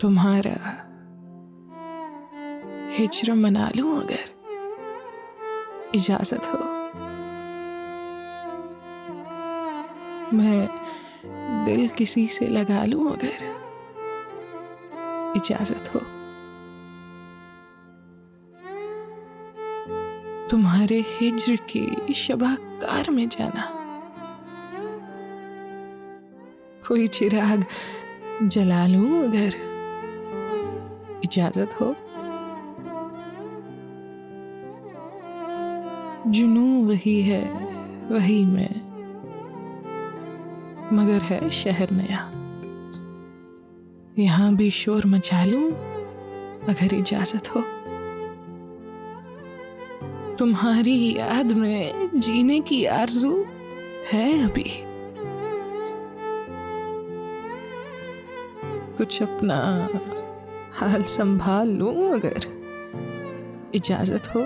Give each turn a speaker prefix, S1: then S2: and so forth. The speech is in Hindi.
S1: तुम्हारा हिजर मना लूँ अगर इजाज़त हो। मैं दिल किसी से लगा लूँ अगर इजाज़त हो। तुम्हारे हिज्र की शबाकार में जाना। कोई चिराग जला लूँ अगर इजाज़त हो। जुनू वही है, वही मैं। मगर है शहर नया। यहाँ भी शोर मचा लूँ, अगर इजाज़त हो। तुम्हारी याद में जीने की आरज़ू है अभी। कुछ अपना हाल संभाल लूँ अगर इजाज़त हो।